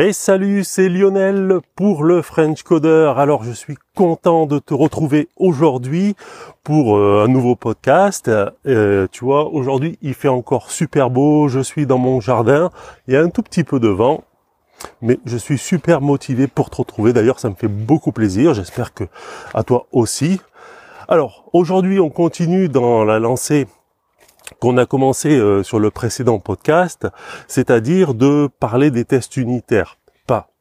Hey salut, c'est Lionel pour le French Coder. Alors je suis content de te retrouver aujourd'hui pour euh, un nouveau podcast. Euh, tu vois, aujourd'hui il fait encore super beau, je suis dans mon jardin, il y a un tout petit peu de vent, mais je suis super motivé pour te retrouver. D'ailleurs, ça me fait beaucoup plaisir. J'espère que à toi aussi. Alors aujourd'hui, on continue dans la lancée qu'on a commencé euh, sur le précédent podcast, c'est-à-dire de parler des tests unitaires.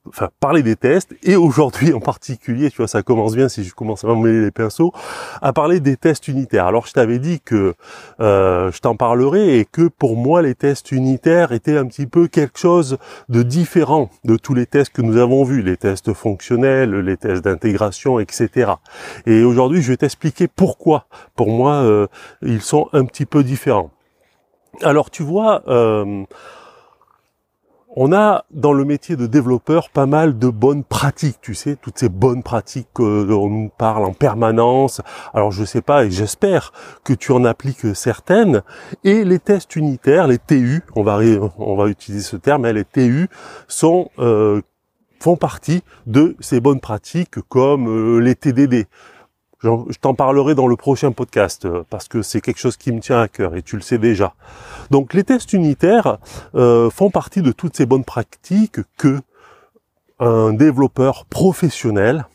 Enfin, parler des tests, et aujourd'hui en particulier, tu vois, ça commence bien si je commence à mêler les pinceaux, à parler des tests unitaires. Alors je t'avais dit que euh, je t'en parlerai et que pour moi les tests unitaires étaient un petit peu quelque chose de différent de tous les tests que nous avons vus, les tests fonctionnels, les tests d'intégration, etc. Et aujourd'hui je vais t'expliquer pourquoi, pour moi, euh, ils sont un petit peu différents. Alors tu vois, euh, on a dans le métier de développeur pas mal de bonnes pratiques, tu sais, toutes ces bonnes pratiques dont nous parle en permanence. Alors je sais pas et j'espère que tu en appliques certaines. Et les tests unitaires, les TU, on va on va utiliser ce terme, hein, les TU sont euh, font partie de ces bonnes pratiques comme euh, les TDD. Je t'en parlerai dans le prochain podcast euh, parce que c'est quelque chose qui me tient à cœur et tu le sais déjà. Donc les tests unitaires euh, font partie de toutes ces bonnes pratiques que un développeur professionnel,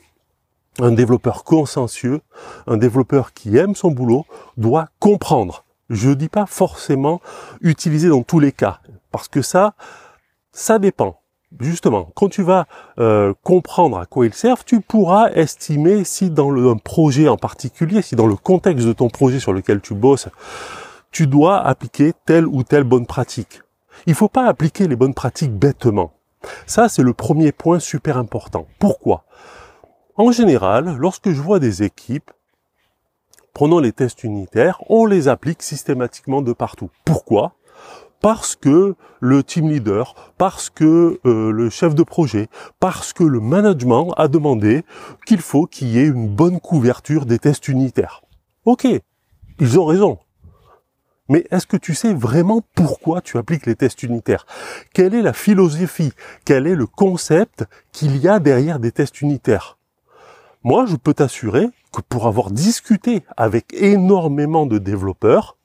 un développeur consciencieux, un développeur qui aime son boulot doit comprendre. Je dis pas forcément utiliser dans tous les cas parce que ça, ça dépend justement, quand tu vas euh, comprendre à quoi ils servent, tu pourras estimer si dans un projet en particulier, si dans le contexte de ton projet sur lequel tu bosses, tu dois appliquer telle ou telle bonne pratique. Il ne faut pas appliquer les bonnes pratiques bêtement. Ça, c'est le premier point super important. Pourquoi? En général, lorsque je vois des équipes, prenons les tests unitaires, on les applique systématiquement de partout. Pourquoi? Parce que le team leader, parce que euh, le chef de projet, parce que le management a demandé qu'il faut qu'il y ait une bonne couverture des tests unitaires. Ok, ils ont raison. Mais est-ce que tu sais vraiment pourquoi tu appliques les tests unitaires? Quelle est la philosophie? Quel est le concept qu'il y a derrière des tests unitaires? Moi, je peux t'assurer que pour avoir discuté avec énormément de développeurs,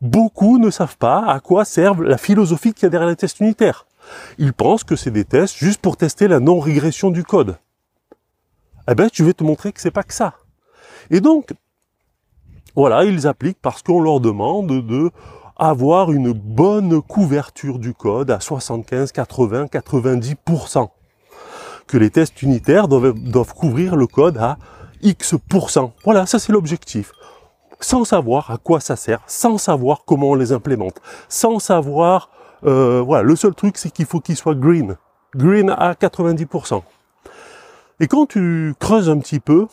beaucoup ne savent pas à quoi servent la philosophie qu'il y a derrière les tests unitaires. Ils pensent que c'est des tests juste pour tester la non-régression du code. Eh ben, je vais te montrer que c'est pas que ça. Et donc, voilà, ils appliquent parce qu'on leur demande de avoir une bonne couverture du code à 75, 80, 90%. Que les tests unitaires doivent, doivent couvrir le code à X%. Voilà, ça c'est l'objectif sans savoir à quoi ça sert, sans savoir comment on les implémente, sans savoir, euh, voilà, le seul truc c'est qu'il faut qu'il soit green, green à 90%. Et quand tu creuses un petit peu,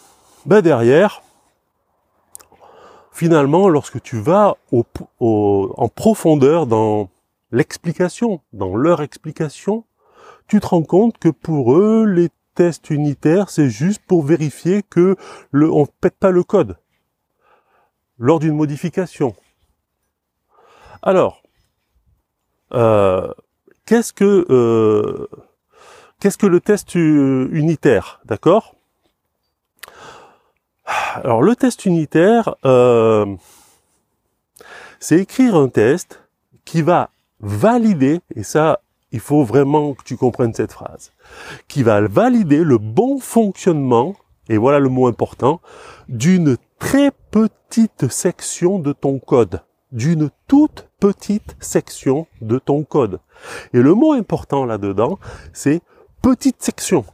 ben derrière, finalement, lorsque tu vas en profondeur dans l'explication, dans leur explication, tu te rends compte que pour eux, les tests unitaires, c'est juste pour vérifier que le, on pète pas le code lors d'une modification. Alors, euh, qu'est-ce que euh, qu'est-ce que le test unitaire, d'accord? Alors le test unitaire, euh, c'est écrire un test qui va valider, et ça, il faut vraiment que tu comprennes cette phrase, qui va valider le bon fonctionnement, et voilà le mot important, d'une très petite section de ton code, d'une toute petite section de ton code. Et le mot important là-dedans, c'est petite section.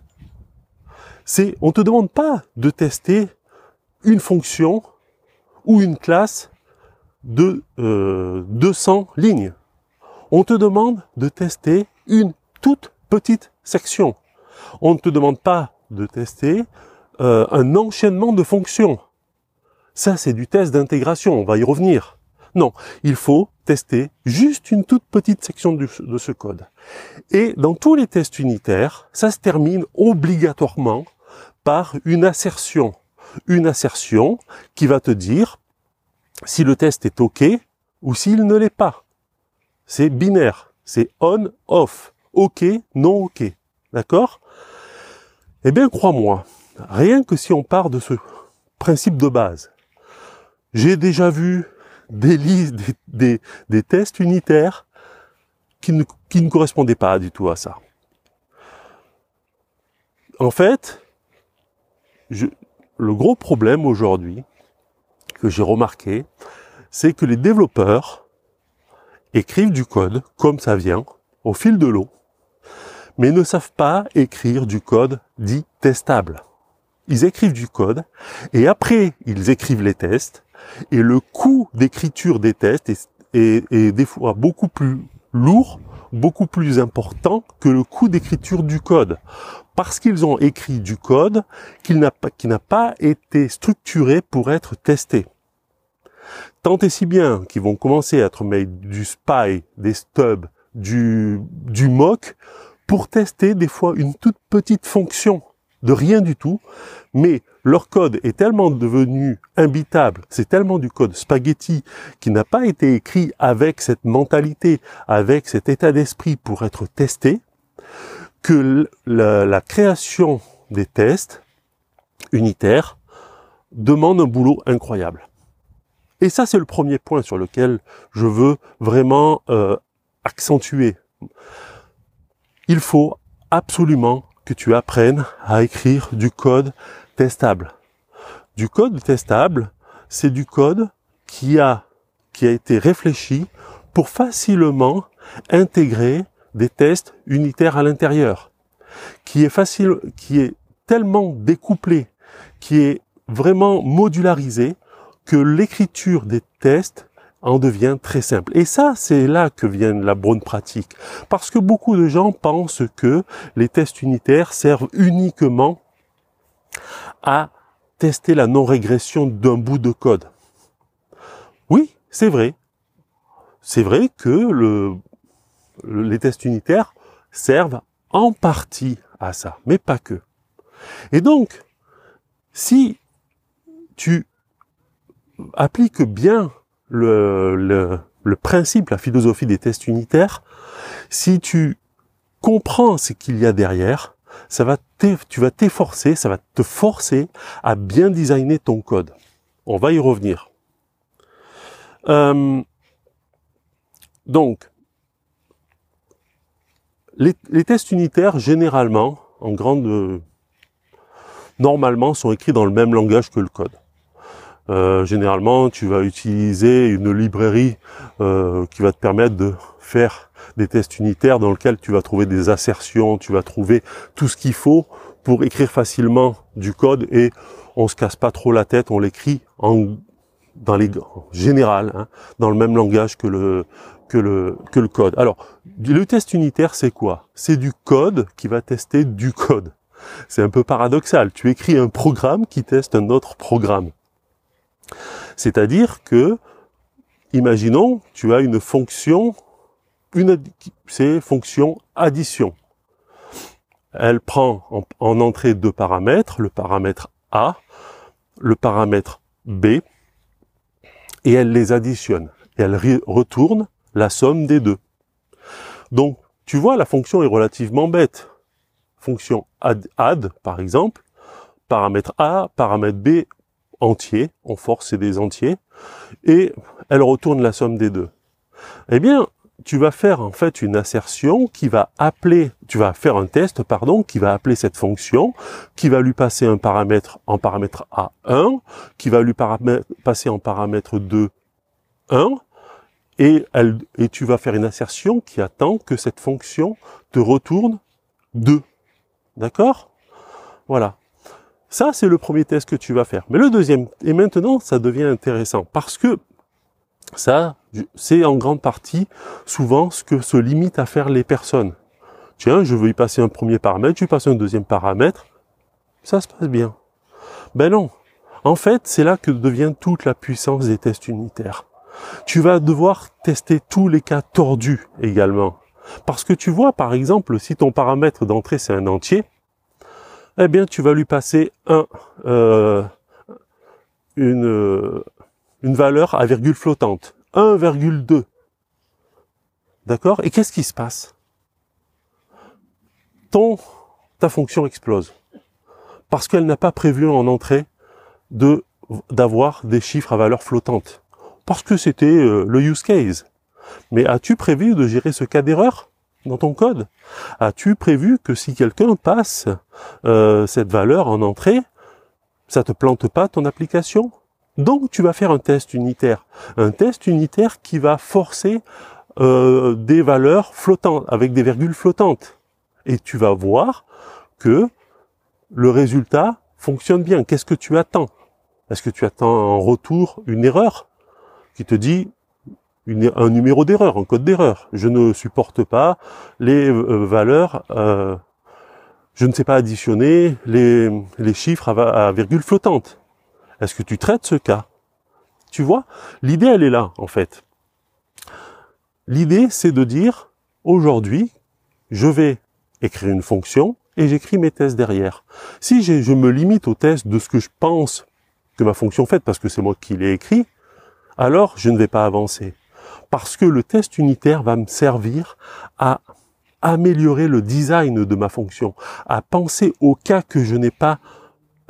C'est, on te demande pas de tester une fonction ou une classe de 200 euh, lignes. On te demande de tester une toute petite section. On ne te demande pas de tester euh, un enchaînement de fonctions. Ça, c'est du test d'intégration, on va y revenir. Non, il faut tester juste une toute petite section de, ce code. Et dans tous les tests unitaires, ça se termine obligatoirement par une assertion. Une assertion qui va te dire si le test est OK ou s'il ne l'est pas. C'est binaire, c'est on, off, OK, non OK. D'accord? Eh bien, crois-moi, rien que si on part de ce principe de base, j'ai déjà vu des listes, des, des, tests unitaires qui ne, qui ne correspondaient pas du tout à ça. En fait, je, le gros problème aujourd'hui que j'ai remarqué, c'est que les développeurs écrivent du code comme ça vient, au fil de l'eau, mais ne savent pas écrire du code dit testable. Ils écrivent du code et après ils écrivent les tests et le coût d'écriture des tests est, des fois beaucoup plus lourd, beaucoup plus important que le coût d'écriture du code. Parce qu'ils ont écrit du code qui n'a pas, qui n'a pas été structuré pour être testé. Tant et si bien qu'ils vont commencer à être made du spy, des stubs, du, du mock, pour tester des fois une toute petite fonction de rien du tout, mais leur code est tellement devenu imbitable, c'est tellement du code spaghetti qui n'a pas été écrit avec cette mentalité, avec cet état d'esprit pour être testé, que la, création des tests unitaires demande un boulot incroyable. Et ça, c'est le premier point sur lequel je veux vraiment euh, accentuer. Il faut absolument que tu apprennes à écrire du code testable. Du code testable, c'est du code qui a, qui a été réfléchi pour facilement intégrer des tests unitaires à l'intérieur, qui est facile, qui est tellement découplé, qui est vraiment modularisé que l'écriture des tests en devient très simple. Et ça, c'est là que vient la bonne pratique. Parce que beaucoup de gens pensent que les tests unitaires servent uniquement à tester la non-régression d'un bout de code. Oui, c'est vrai. C'est vrai que le, les tests unitaires servent en partie à ça, mais pas que. Et donc, si tu applique bien le, principe, la philosophie des tests unitaires, si tu comprends ce qu'il y a derrière, ça va tu vas t'efforcer, ça va te forcer à bien designer ton code. On va y revenir. Euh, donc, les, tests unitaires, généralement, en grande, normalement, sont écrits dans le même langage que le code. Euh, généralement, tu vas utiliser une librairie euh, qui va te permettre de faire des tests unitaires dans lequel tu vas trouver des assertions, tu vas trouver tout ce qu'il faut pour écrire facilement du code et on se casse pas trop la tête, on l'écrit en dans les en général, hein, dans le même langage que le que le que le code. Alors, le test unitaire, c'est quoi? C'est du code qui va tester du code. C'est un peu paradoxal. Tu écris un programme qui teste un autre programme. C'est-à-dire que, imaginons, tu as une fonction, une, c'est fonction addition. Elle prend en, entrée deux paramètres, le paramètre A, le paramètre B, et elle les additionne. Et elle retourne la somme des deux. Donc, tu vois, la fonction est relativement bête. Fonction add, par exemple, paramètre A, paramètre B, entier, on force c'est des entiers, et elle retourne la somme des deux. Eh bien, tu vas faire en fait une assertion qui va appeler, tu vas faire un test, pardon, qui va appeler cette fonction, qui va lui passer un paramètre en paramètre A1, qui va lui passer en paramètre 2, 1, et, tu vas faire une assertion qui attend que cette fonction te retourne 2. D'accord? Voilà. Ça, c'est le premier test que tu vas faire. Mais le deuxième, et maintenant, ça devient intéressant parce que ça, c'est en grande partie souvent ce que se limite à faire les personnes. Tiens, je veux y passer un premier paramètre, je passe un deuxième paramètre, ça se passe bien. Ben non. En fait, c'est là que devient toute la puissance des tests unitaires. Tu vas devoir tester tous les cas tordus également. Parce que tu vois, par exemple, si ton paramètre d'entrée c'est un entier, eh bien tu vas lui passer un, euh, une, une valeur à virgule flottante, 1,2. D'accord? Et qu'est-ce qui se passe? Ton ta fonction explose. Parce qu'elle n'a pas prévu en entrée de d'avoir des chiffres à valeur flottante. Parce que c'était euh, le use case. Mais as-tu prévu de gérer ce cas d'erreur dans ton code? As-tu prévu que si quelqu'un passe euh, cette valeur en entrée, ça te plante pas ton application? Donc tu vas faire un test unitaire. Un test unitaire qui va forcer euh, des valeurs flottantes, avec des virgules flottantes. Et tu vas voir que le résultat fonctionne bien. Qu'est-ce que tu attends? Est-ce que tu attends en retour une erreur qui te dit un numéro d'erreur, un code d'erreur? Je ne supporte pas les euh, valeurs, euh, je ne sais pas additionner les, chiffres à, à virgule flottante. Est-ce que tu traites ce cas? Tu vois L'idée, elle est là, en fait. L'idée, c'est de dire, aujourd'hui, je vais écrire une fonction et j'écris mes tests derrière. Si je me limite aux tests de ce que je pense que ma fonction fait, parce que c'est moi qui l'ai écrit, alors je ne vais pas avancer. Parce que le test unitaire va me servir à améliorer le design de ma fonction, à penser au cas que je n'ai pas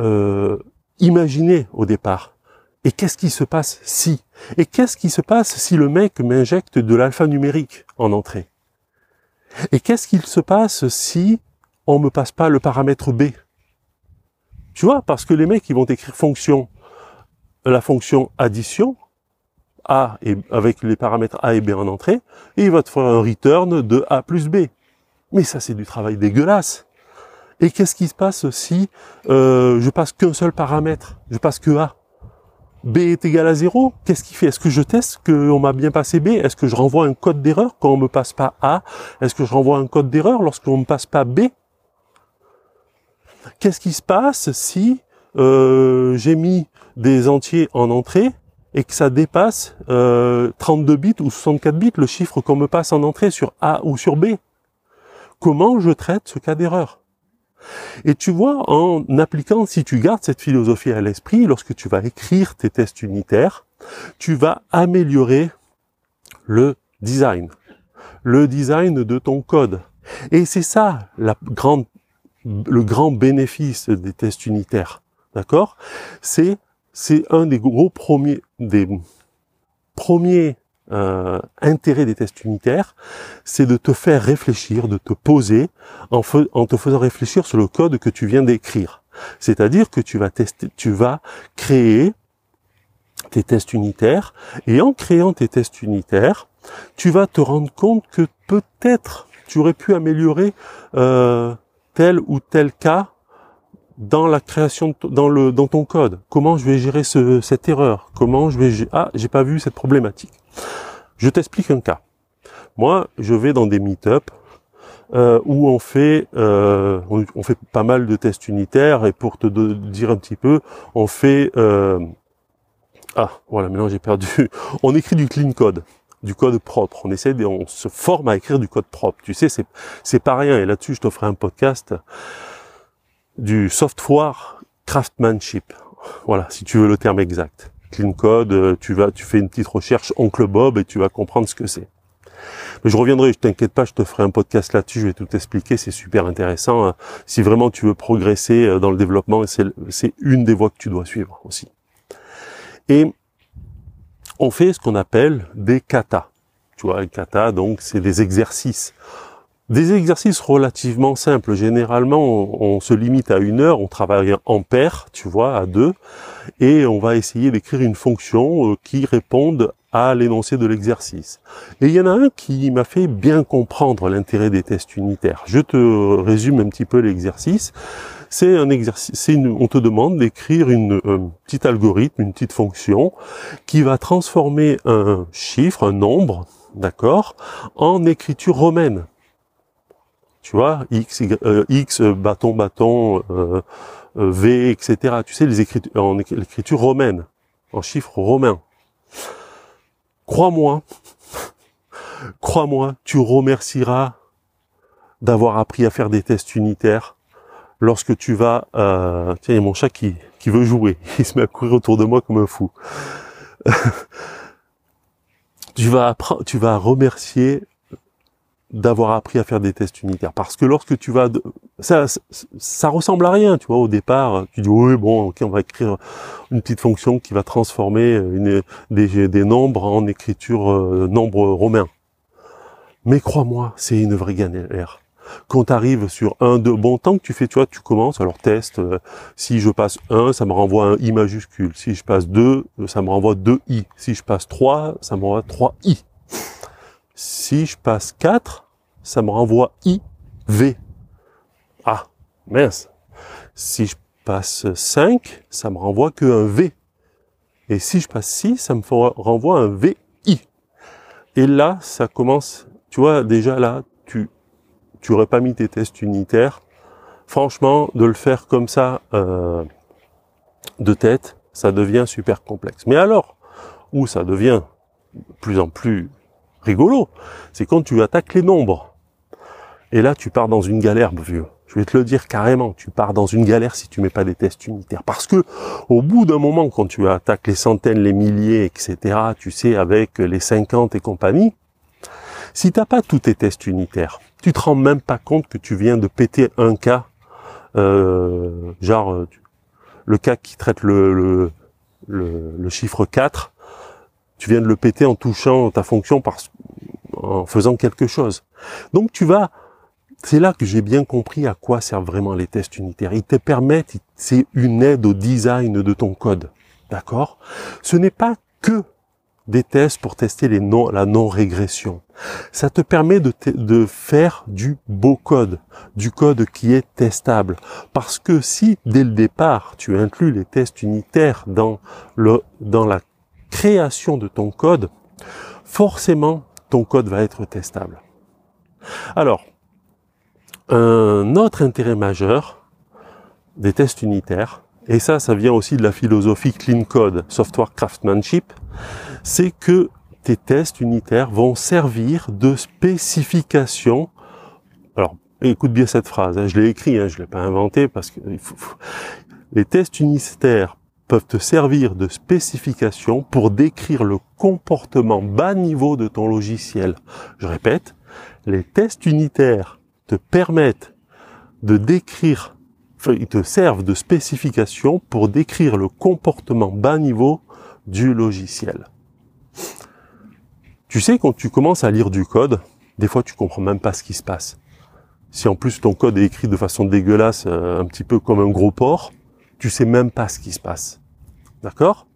euh, imaginé au départ. Et qu'est-ce qui se passe si? Et qu'est-ce qui se passe si le mec m'injecte de l'alphanumérique en entrée? Et qu'est-ce qu'il se passe si on me passe pas le paramètre B? Tu vois, parce que les mecs, ils vont écrire fonction, la fonction addition, A et avec les paramètres A et B en entrée, et il va te faire un return de A plus B. Mais ça, c'est du travail dégueulasse. Et qu'est-ce qui se passe si euh, je passe qu'un seul paramètre Je passe que A? B est égal à 0, qu'est-ce qu'il fait? Est-ce que je teste qu'on m'a bien passé B? Est-ce que je renvoie un code d'erreur quand on me passe pas A? Est-ce que je renvoie un code d'erreur lorsqu'on me passe pas B? Qu'est-ce qui se passe si euh, j'ai mis des entiers en entrée et que ça dépasse euh, 32 bits ou 64 bits le chiffre qu'on me passe en entrée sur A ou sur B? Comment je traite ce cas d'erreur? Et tu vois, en appliquant, si tu gardes cette philosophie à l'esprit, lorsque tu vas écrire tes tests unitaires, tu vas améliorer le design, le design de ton code. Et c'est ça la grande, le grand bénéfice des tests unitaires, d'accord? C'est c'est un des gros premiers des premiers euh, intérêt des tests unitaires, c'est de te faire réfléchir, de te poser en, te faisant réfléchir sur le code que tu viens d'écrire. C'est-à-dire que tu vas tester, tu vas créer tes tests unitaires et en créant tes tests unitaires, tu vas te rendre compte que peut-être tu aurais pu améliorer euh, tel ou tel cas dans la création, dans le, dans ton code. Comment je vais gérer ce, cette erreur? Comment je vais, ah, j'ai pas vu cette problématique. Je t'explique un cas. Moi, je vais dans des meet-up euh, où on fait, euh, pas mal de tests unitaires et pour te dire un petit peu, on fait, euh, ah, voilà, maintenant j'ai perdu. On écrit du clean code du code propre. On essaie, on se forme à écrire du code propre. Tu sais, c'est c'est pas rien. Et là-dessus, je t'offre un podcast du software craftsmanship. Voilà, si tu veux le terme exact. Clean code, euh, tu vas, tu fais une petite recherche Oncle Bob et tu vas comprendre ce que c'est. Mais je reviendrai, je t'inquiète pas, je te ferai un podcast là-dessus, je vais tout expliquer, c'est super intéressant. Hein. Si vraiment tu veux progresser euh, dans le développement, c'est une des voies que tu dois suivre aussi. Et on fait ce qu'on appelle des katas. Tu vois, les katas, donc, c'est des exercices des exercices relativement simples. Généralement, on, se limite à une heure, on travaille en paire, tu vois, à deux, et on va essayer d'écrire une fonction euh, qui réponde à l'énoncé de l'exercice. Et il y en a un qui m'a fait bien comprendre l'intérêt des tests unitaires. Je te résume un petit peu l'exercice. C'est un exercice, on te demande d'écrire une un petit algorithme, une petite fonction qui va transformer un chiffre, un nombre, d'accord, en écriture romaine tu vois, X, euh, X, euh, bâton, bâton, euh, V, etc. Tu sais, les écritures, en l'écriture romaine, en chiffres romains. Crois-moi, crois-moi, tu remercieras d'avoir appris à faire des tests unitaires lorsque tu vas, euh, tiens, il y a mon chat qui, qui veut jouer, il se met à courir autour de moi comme un fou. tu vas tu vas remercier d'avoir appris à faire des tests unitaires. Parce que lorsque tu vas ça, ça, ressemble à rien tu vois au départ tu dis oui bon ok on va écrire une petite fonction qui va transformer une, des, des nombres en écriture euh, nombre romain mais crois-moi c'est une vraie galère. Quand tu arrives sur un de bon temps que tu fais tu vois tu commences alors test euh, si je passe 1 ça me renvoie un i majuscule. Si je passe 2 ça me renvoie 2 i. Si je passe 3 ça me renvoie 3 i si je passe 4, ça me renvoie I, V. Ah, mince. Si je passe 5, ça me renvoie que un V. Et si je passe 6, ça me renvoie un VI. Et là, ça commence, tu vois, déjà là, tu, tu aurais pas mis tes tests unitaires. Franchement, de le faire comme ça, euh, de tête, ça devient super complexe. Mais alors, où ça devient plus en plus rigolo, c'est quand tu attaques les nombres. Et là, tu pars dans une galère, vieux. Je vais te le dire carrément, tu pars dans une galère si tu mets pas des tests unitaires. Parce que au bout d'un moment, quand tu attaques les centaines, les milliers, etc., tu sais, avec les 50 et compagnie, si t'as pas tous tes tests unitaires, tu te rends même pas compte que tu viens de péter un cas, euh, genre euh, le cas qui traite le, le, le chiffre 4, tu viens de le péter en touchant ta fonction par, en faisant quelque chose. Donc tu vas, c'est là que j'ai bien compris à quoi servent vraiment les tests unitaires. Ils te permettent, c'est une aide au design de ton code. D'accord? Ce n'est pas que des tests pour tester les non, la non-régression. Ça te permet de, de faire du beau code, du code qui est testable. Parce que si dès le départ tu inclus les tests unitaires dans le dans la création de ton code, forcément, ton code va être testable. Alors, un autre intérêt majeur des tests unitaires, et ça, ça vient aussi de la philosophie Clean Code, Software Craftsmanship, c'est que tes tests unitaires vont servir de spécification. Alors, écoute bien cette phrase, hein, je l'ai écrit, hein, je l'ai pas inventé parce que les tests unitaires peuvent te servir de spécification pour décrire le comportement bas niveau de ton logiciel. Je répète, les tests unitaires te permettent de décrire, enfin, ils te servent de spécification pour décrire le comportement bas niveau du logiciel. Tu sais, quand tu commences à lire du code, des fois tu comprends même pas ce qui se passe. Si en plus ton code est écrit de façon dégueulasse, euh, un petit peu comme un gros porc, tu sais même pas ce qui se passe. D'accord?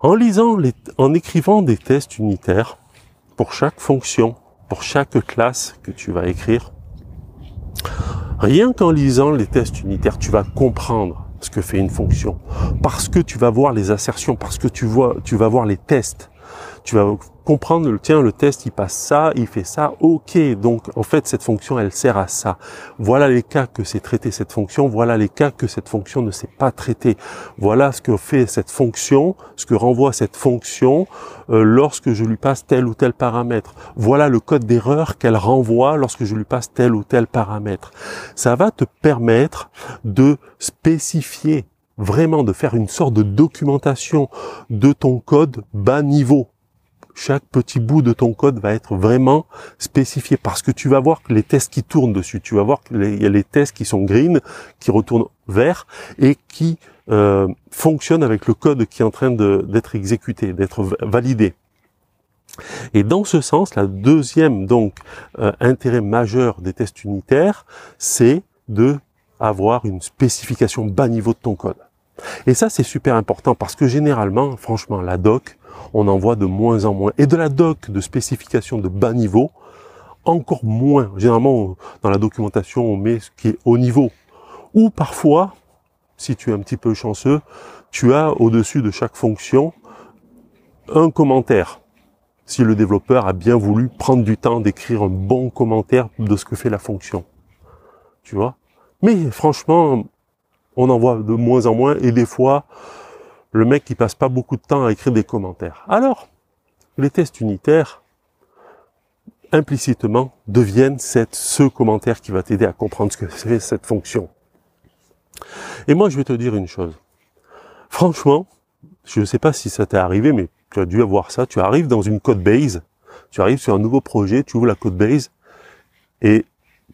En lisant, les, en écrivant des tests unitaires pour chaque fonction, pour chaque classe que tu vas écrire, rien qu'en lisant les tests unitaires, tu vas comprendre ce que fait une fonction. Parce que tu vas voir les assertions, parce que tu vois, tu vas voir les tests. Tu vas comprendre, tiens, le test, il passe ça, il fait ça, ok, donc en fait, cette fonction, elle sert à ça. Voilà les cas que c'est traité cette fonction, voilà les cas que cette fonction ne s'est pas traitée. Voilà ce que fait cette fonction, ce que renvoie cette fonction euh, lorsque je lui passe tel ou tel paramètre. Voilà le code d'erreur qu'elle renvoie lorsque je lui passe tel ou tel paramètre. Ça va te permettre de spécifier vraiment de faire une sorte de documentation de ton code bas niveau chaque petit bout de ton code va être vraiment spécifié parce que tu vas voir les tests qui tournent dessus, tu vas voir qu'il y a les tests qui sont green, qui retournent vert et qui euh, fonctionnent avec le code qui est en train d'être exécuté, d'être validé. Et dans ce sens, la deuxième donc euh, intérêt majeur des tests unitaires, c'est de avoir une spécification bas niveau de ton code. Et ça, c'est super important parce que généralement, franchement, la doc, on en voit de moins en moins. Et de la doc de spécification de bas niveau, encore moins. Généralement, dans la documentation, on met ce qui est haut niveau. Ou parfois, si tu es un petit peu chanceux, tu as au-dessus de chaque fonction un commentaire. Si le développeur a bien voulu prendre du temps d'écrire un bon commentaire de ce que fait la fonction. Tu vois? Mais franchement, on en voit de moins en moins et des fois, le mec qui passe pas beaucoup de temps à écrire des commentaires. Alors, les tests unitaires, implicitement, deviennent cette, ce commentaire qui va t'aider à comprendre ce que c'est cette fonction. Et moi, je vais te dire une chose. Franchement, je ne sais pas si ça t'est arrivé, mais tu as dû avoir ça. Tu arrives dans une code base Tu arrives sur un nouveau projet, tu ouvres la code base et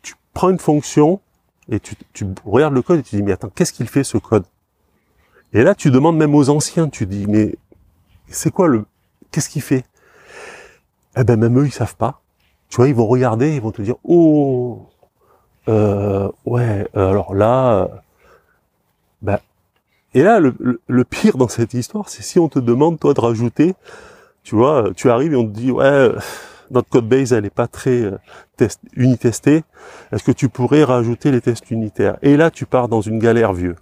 tu prends une fonction et tu, tu regardes le code et tu dis mais attends, qu'est-ce qu'il fait ce code? Et là, tu demandes même aux anciens, tu dis mais c'est quoi le, qu'est-ce qu'il fait? Eh ben même eux, ils savent pas. Tu vois, ils vont regarder, ils vont te dire oh, euh, ouais, alors là, euh, bah, et là, le, pire dans cette histoire, c'est si on te demande toi de rajouter, tu vois, tu arrives et on te dit ouais notre code base elle est pas très euh, test, unitestée. Est-ce que tu pourrais rajouter les tests unitaires? Et là, tu pars dans une galère vieux.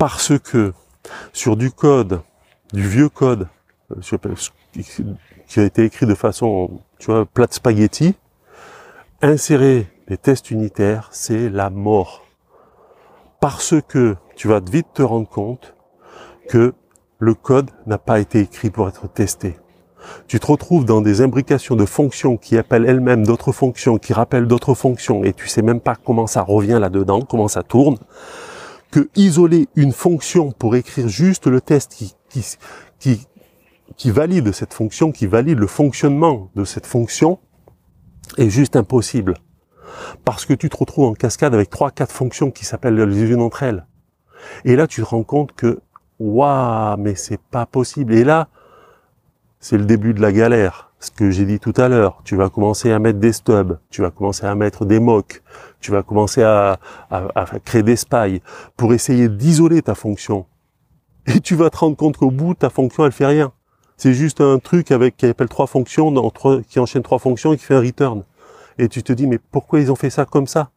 Parce que sur du code, du vieux code, euh, qui a été écrit de façon, tu vois, plate spaghetti, insérer les tests unitaires, c'est la mort. Parce que tu vas vite te rendre compte que le code n'a pas été écrit pour être testé tu te retrouves dans des imbrications de fonctions qui appellent elles-mêmes d'autres fonctions, qui rappellent d'autres fonctions, et tu sais même pas comment ça revient là-dedans, comment ça tourne, que isoler une fonction pour écrire juste le test qui, qui, qui, qui valide cette fonction, qui valide le fonctionnement de cette fonction, est juste impossible. Parce que tu te retrouves en cascade avec trois, quatre fonctions qui s'appellent les unes entre elles. Et là, tu te rends compte que, waouh, mais c'est pas possible. Et là, c'est le début de la galère. Ce que j'ai dit tout à l'heure, tu vas commencer à mettre des stubs, tu vas commencer à mettre des mocks, tu vas commencer à, créer des spies pour essayer d'isoler ta fonction. Et tu vas te rendre compte qu'au bout, ta fonction, elle fait rien. C'est juste un truc avec qui appelle trois fonctions, qui enchaîne trois fonctions et qui fait un return. Et tu te dis, mais pourquoi ils ont fait ça comme ça?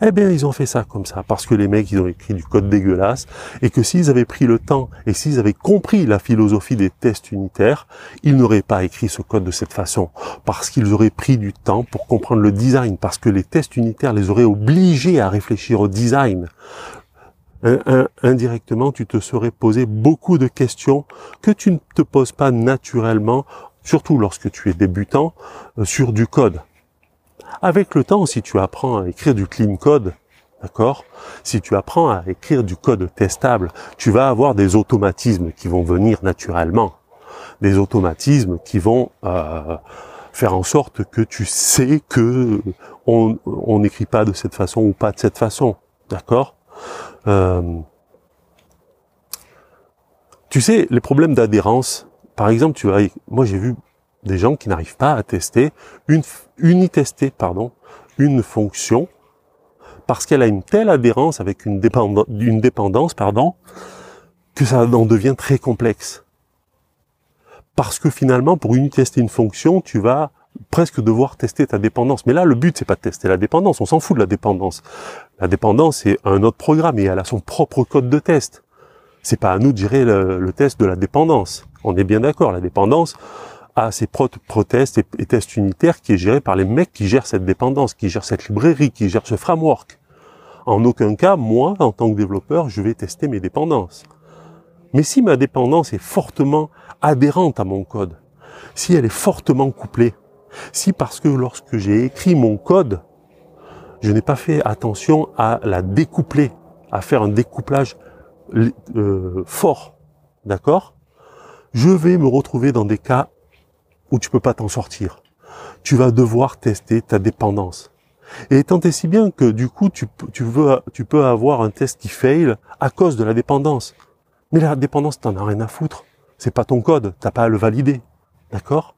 Eh bien, ils ont fait ça comme ça, parce que les mecs, ils ont écrit du code dégueulasse, et que s'ils avaient pris le temps, et s'ils avaient compris la philosophie des tests unitaires, ils n'auraient pas écrit ce code de cette façon, parce qu'ils auraient pris du temps pour comprendre le design, parce que les tests unitaires les auraient obligés à réfléchir au design. indirectement, tu te serais posé beaucoup de questions que tu ne te poses pas naturellement, surtout lorsque tu es débutant, euh, sur du code. Avec le temps, si tu apprends à écrire du clean code, d'accord Si tu apprends à écrire du code testable, tu vas avoir des automatismes qui vont venir naturellement. Des automatismes qui vont euh, faire en sorte que tu sais que on n'écrit pas de cette façon ou pas de cette façon, d'accord euh, Tu sais, les problèmes d'adhérence, par exemple, tu vois, moi j'ai vu des gens qui n'arrivent pas à tester une unitester pardon une fonction parce qu'elle a une telle adhérence avec une, dépendance, une dépendance pardon que ça en devient très complexe. Parce que finalement, pour unitester une fonction, tu vas presque devoir tester ta dépendance. Mais là, le but, c'est pas de tester la dépendance. On s'en fout de la dépendance. La dépendance, c'est un autre programme et elle a son propre code de test. C'est pas à nous de gérer le, le test de la dépendance. On est bien d'accord. La dépendance, à ces protests et, tests unitaires qui est géré par les mecs qui gèrent cette dépendance, qui gèrent cette librairie, qui gèrent ce framework. En aucun cas, moi, en tant que développeur, je vais tester mes dépendances. Mais si ma dépendance est fortement adhérente à mon code, si elle est fortement couplée, si parce que lorsque j'ai écrit mon code, je n'ai pas fait attention à la découpler, à faire un découplage euh, fort, d'accord Je vais me retrouver dans des cas où tu peux pas t'en sortir. Tu vas devoir tester ta dépendance. Et tant et si bien que du coup, tu, tu, veux, tu peux avoir un test qui fail à cause de la dépendance. Mais la dépendance, t'en as rien à foutre. C'est pas ton code, t'as pas à le valider. D'accord?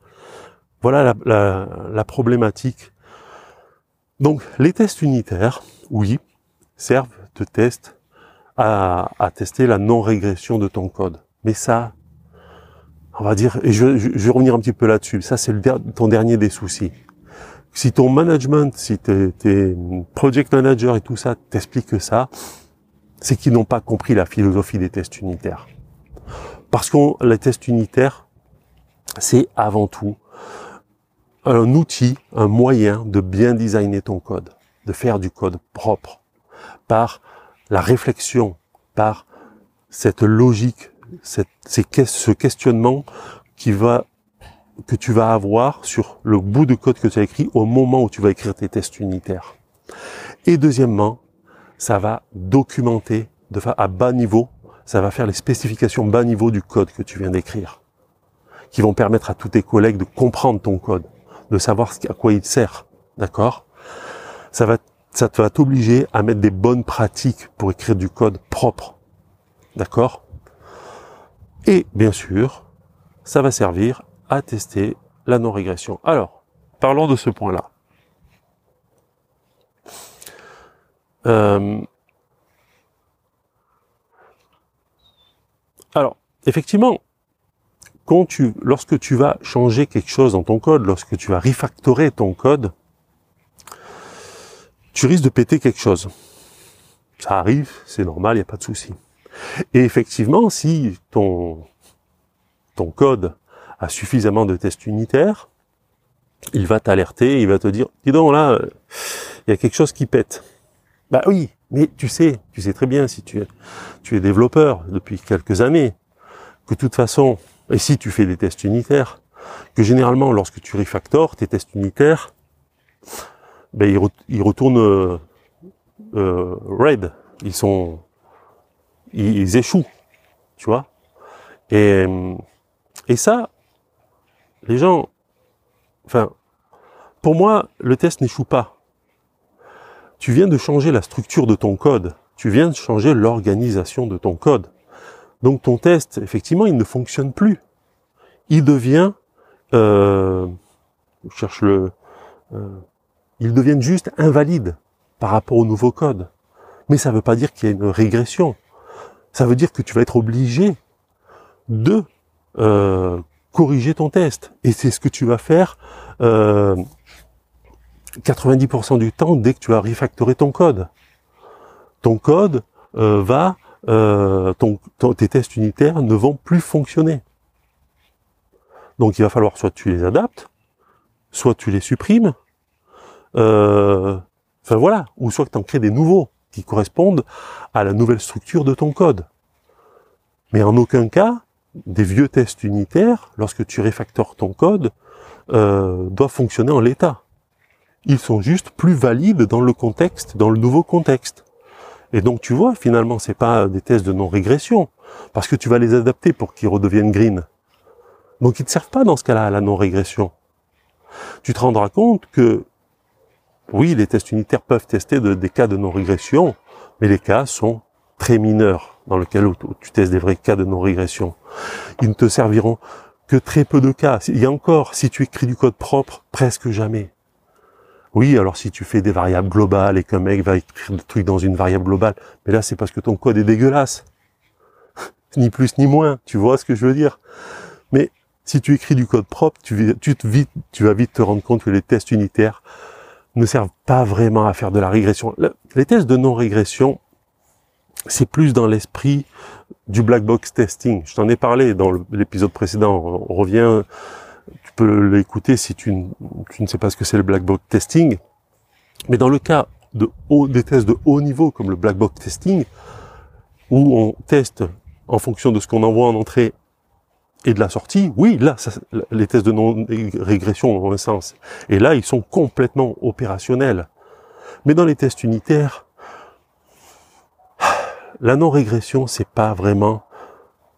Voilà la, la, problématique. Donc, les tests unitaires, oui, servent de test à, à tester la non-régression de ton code. Mais ça, on va dire, et je, je, vais revenir un petit peu là-dessus, ça c'est ton dernier des soucis. Si ton management, si tes, project manager et tout ça t'expliquent ça, c'est qu'ils n'ont pas compris la philosophie des tests unitaires. Parce que les tests unitaires, c'est avant tout un outil, un moyen de bien designer ton code, de faire du code propre, par la réflexion, par cette logique cette, ce questionnement qui va, que tu vas avoir sur le bout de code que tu as écrit au moment où tu vas écrire tes tests unitaires. Et deuxièmement, ça va documenter de à bas niveau, ça va faire les spécifications bas niveau du code que tu viens d'écrire, qui vont permettre à tous tes collègues de comprendre ton code, de savoir à quoi il sert. D'accord? Ça va, ça va t'obliger à mettre des bonnes pratiques pour écrire du code propre. D'accord? Et bien sûr, ça va servir à tester la non-régression. Alors, parlons de ce point-là. Euh, alors, effectivement, quand tu, lorsque tu vas changer quelque chose dans ton code, lorsque tu vas refactorer ton code, tu risques de péter quelque chose. Ça arrive, c'est normal, il n'y a pas de souci. Et effectivement, si ton, ton code a suffisamment de tests unitaires, il va t'alerter, il va te dire, dis donc là, il y a quelque chose qui pète. Bah oui, mais tu sais, tu sais très bien si tu es, tu es développeur depuis quelques années, que de toute façon, et si tu fais des tests unitaires, que généralement lorsque tu refactores tes tests unitaires, ben ils, retournent euh, euh, red, ils sont, ils, échouent, tu vois. Et et ça, les gens, enfin, pour moi, le test n'échoue pas. Tu viens de changer la structure de ton code, tu viens de changer l'organisation de ton code. Donc ton test, effectivement, il ne fonctionne plus. Il devient, euh, cherche le, euh, il devient juste invalide par rapport au nouveau code. Mais ça ne veut pas dire qu'il y a une régression. Ça veut dire que tu vas être obligé de euh, corriger ton test. Et c'est ce que tu vas faire euh, 90% du temps dès que tu as refactoré ton code. Ton code euh, va euh, ton, tes tests unitaires ne vont plus fonctionner. Donc il va falloir soit tu les adaptes, soit tu les supprimes, euh, enfin voilà, ou soit que tu en crées des nouveaux qui correspondent à la nouvelle structure de ton code. Mais en aucun cas, des vieux tests unitaires, lorsque tu refactores ton code, euh, doivent fonctionner en l'état. Ils sont juste plus valides dans le contexte, dans le nouveau contexte. Et donc tu vois, finalement, c'est pas des tests de non-régression, parce que tu vas les adapter pour qu'ils redeviennent green. Donc ils ne servent pas dans ce cas-là à la non-régression. Tu te rendras compte que, oui, les tests unitaires peuvent tester des cas de non-régression, mais les cas sont très mineurs dans lesquels tu testes des vrais cas de non-régression. Ils ne te serviront que très peu de cas. Il y a encore, si tu écris du code propre, presque jamais. Oui, alors si tu fais des variables globales et qu'un mec va écrire des trucs dans une variable globale, mais là c'est parce que ton code est dégueulasse. ni plus ni moins, tu vois ce que je veux dire. Mais si tu écris du code propre, tu, vas vite te rendre compte que les tests unitaires ne servent pas vraiment à faire de la régression. Les tests de non-régression, c'est plus dans l'esprit du black box testing. Je t'en ai parlé dans l'épisode précédent. On revient tu peux l'écouter si tu, ne sais pas ce que c'est le black box testing. Mais dans le cas de des tests de haut niveau comme le black box testing, où on teste en fonction de ce qu'on envoie en entrée et de la sortie, oui, là, les tests de non-régression ont un sens. Et là, ils sont complètement opérationnels. Mais dans les tests unitaires, la non-régression, c'est pas vraiment,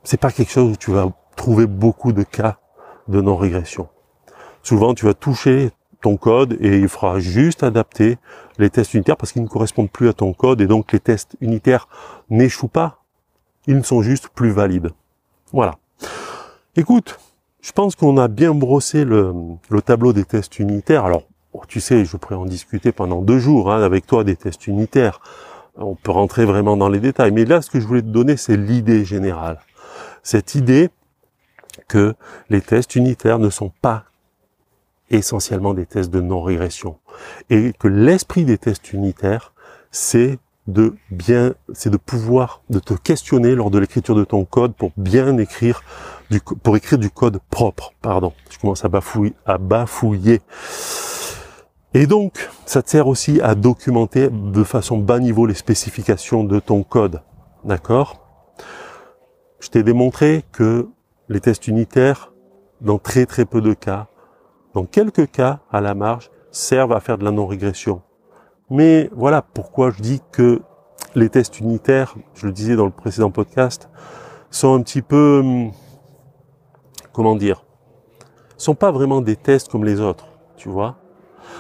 c'est pas quelque chose où tu vas trouver beaucoup de cas de non-régression. Souvent, tu vas toucher ton code et il fera juste adapter les tests unitaires parce qu'ils ne correspondent plus à ton code et donc les tests unitaires n'échouent pas. Ils ne sont juste plus valides. Voilà. Écoute, je pense qu'on a bien brossé le, tableau des tests unitaires. Alors, tu sais, je pourrais en discuter pendant deux jours hein, avec toi des tests unitaires. On peut rentrer vraiment dans les détails. Mais là, ce que je voulais te donner, c'est l'idée générale. Cette idée que les tests unitaires ne sont pas essentiellement des tests de non-régression. Et que l'esprit des tests unitaires, c'est de bien, c'est de pouvoir, de te questionner lors de l'écriture de ton code pour bien écrire pour écrire du code propre, pardon. Je commence à bafouiller, à bafouiller. Et donc, ça te sert aussi à documenter de façon bas niveau les spécifications de ton code. D'accord? Je t'ai démontré que les tests unitaires, dans très très peu de cas, dans quelques cas à la marge, servent à faire de la non-régression. Mais voilà pourquoi je dis que les tests unitaires, je le disais dans le précédent podcast, sont un petit peu, hum, comment dire, sont pas vraiment des tests comme les autres, tu vois.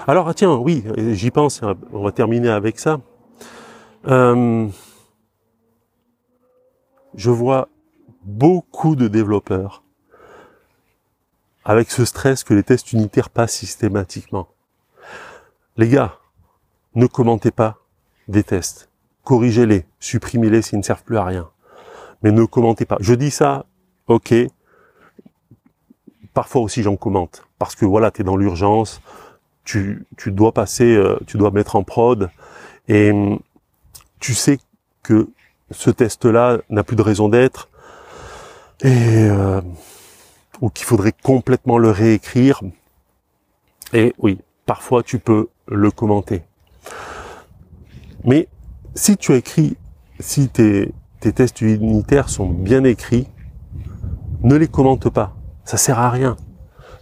Alors, ah, tiens, oui, j'y pense, on va terminer avec ça. Euh, je vois beaucoup de développeurs avec ce stress que les tests unitaires passent systématiquement. Les gars, ne commentez pas des tests. Corrigez-les, supprimez-les s'ils ne servent plus à rien. Mais ne commentez pas. Je dis ça, ok. Parfois aussi j'en commente. Parce que voilà, tu es dans l'urgence, tu, tu dois passer, euh, tu dois mettre en prod, et hum, tu sais que ce test-là n'a plus de raison d'être, et euh, ou qu'il faudrait complètement le réécrire. Et oui, parfois tu peux le commenter. Mais si tu écris, si tes, tes tests unitaires sont bien écrits, ne les commente pas. Ça sert à rien.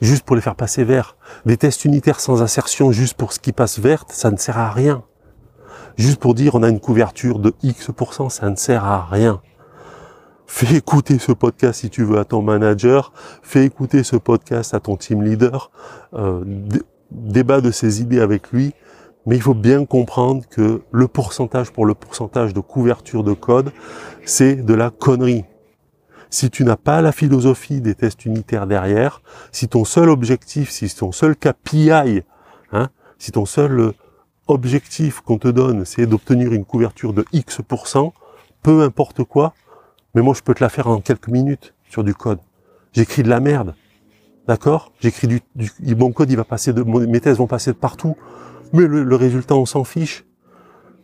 Juste pour les faire passer vert. Des tests unitaires sans assertion juste pour ce qui passe verte, ça ne sert à rien. Juste pour dire on a une couverture de X%, ça ne sert à rien. Fais écouter ce podcast si tu veux à ton manager, fais écouter ce podcast à ton team leader, euh, débat de ses idées avec lui, mais il faut bien comprendre que le pourcentage pour le pourcentage de couverture de code, c'est de la connerie. Si tu n'as pas la philosophie des tests unitaires derrière, si ton seul objectif, si ton seul KPI, hein, si ton seul objectif qu'on te donne, c'est d'obtenir une couverture de X%, peu importe quoi, mais moi je peux te la faire en quelques minutes sur du code. J'écris de la merde. D'accord? J'écris du, du, Mon code, il va passer. Mes tests vont passer de partout. Mais le, résultat, on s'en fiche.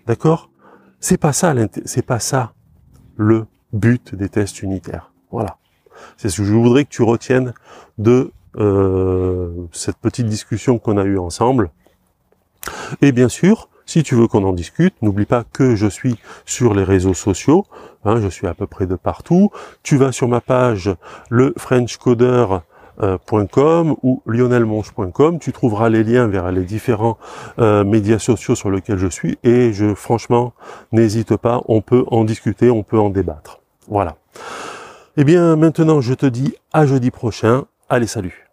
D'accord? C'est pas ça, c'est pas ça le but des tests unitaires. Voilà. C'est ce que je voudrais que tu retiennes de euh, cette petite discussion qu'on a eue ensemble. Et bien sûr, si tu veux qu'on en discute, n'oublie pas que je suis sur les réseaux sociaux, hein, je suis à peu près de partout. Tu vas sur ma page le frenchcoder.com ou lionelmonge.com, tu trouveras les liens vers les différents euh, médias sociaux sur lesquels je suis et je franchement n'hésite pas, on peut en discuter, on peut en débattre. Voilà. Eh bien maintenant je te dis à jeudi prochain. Allez salut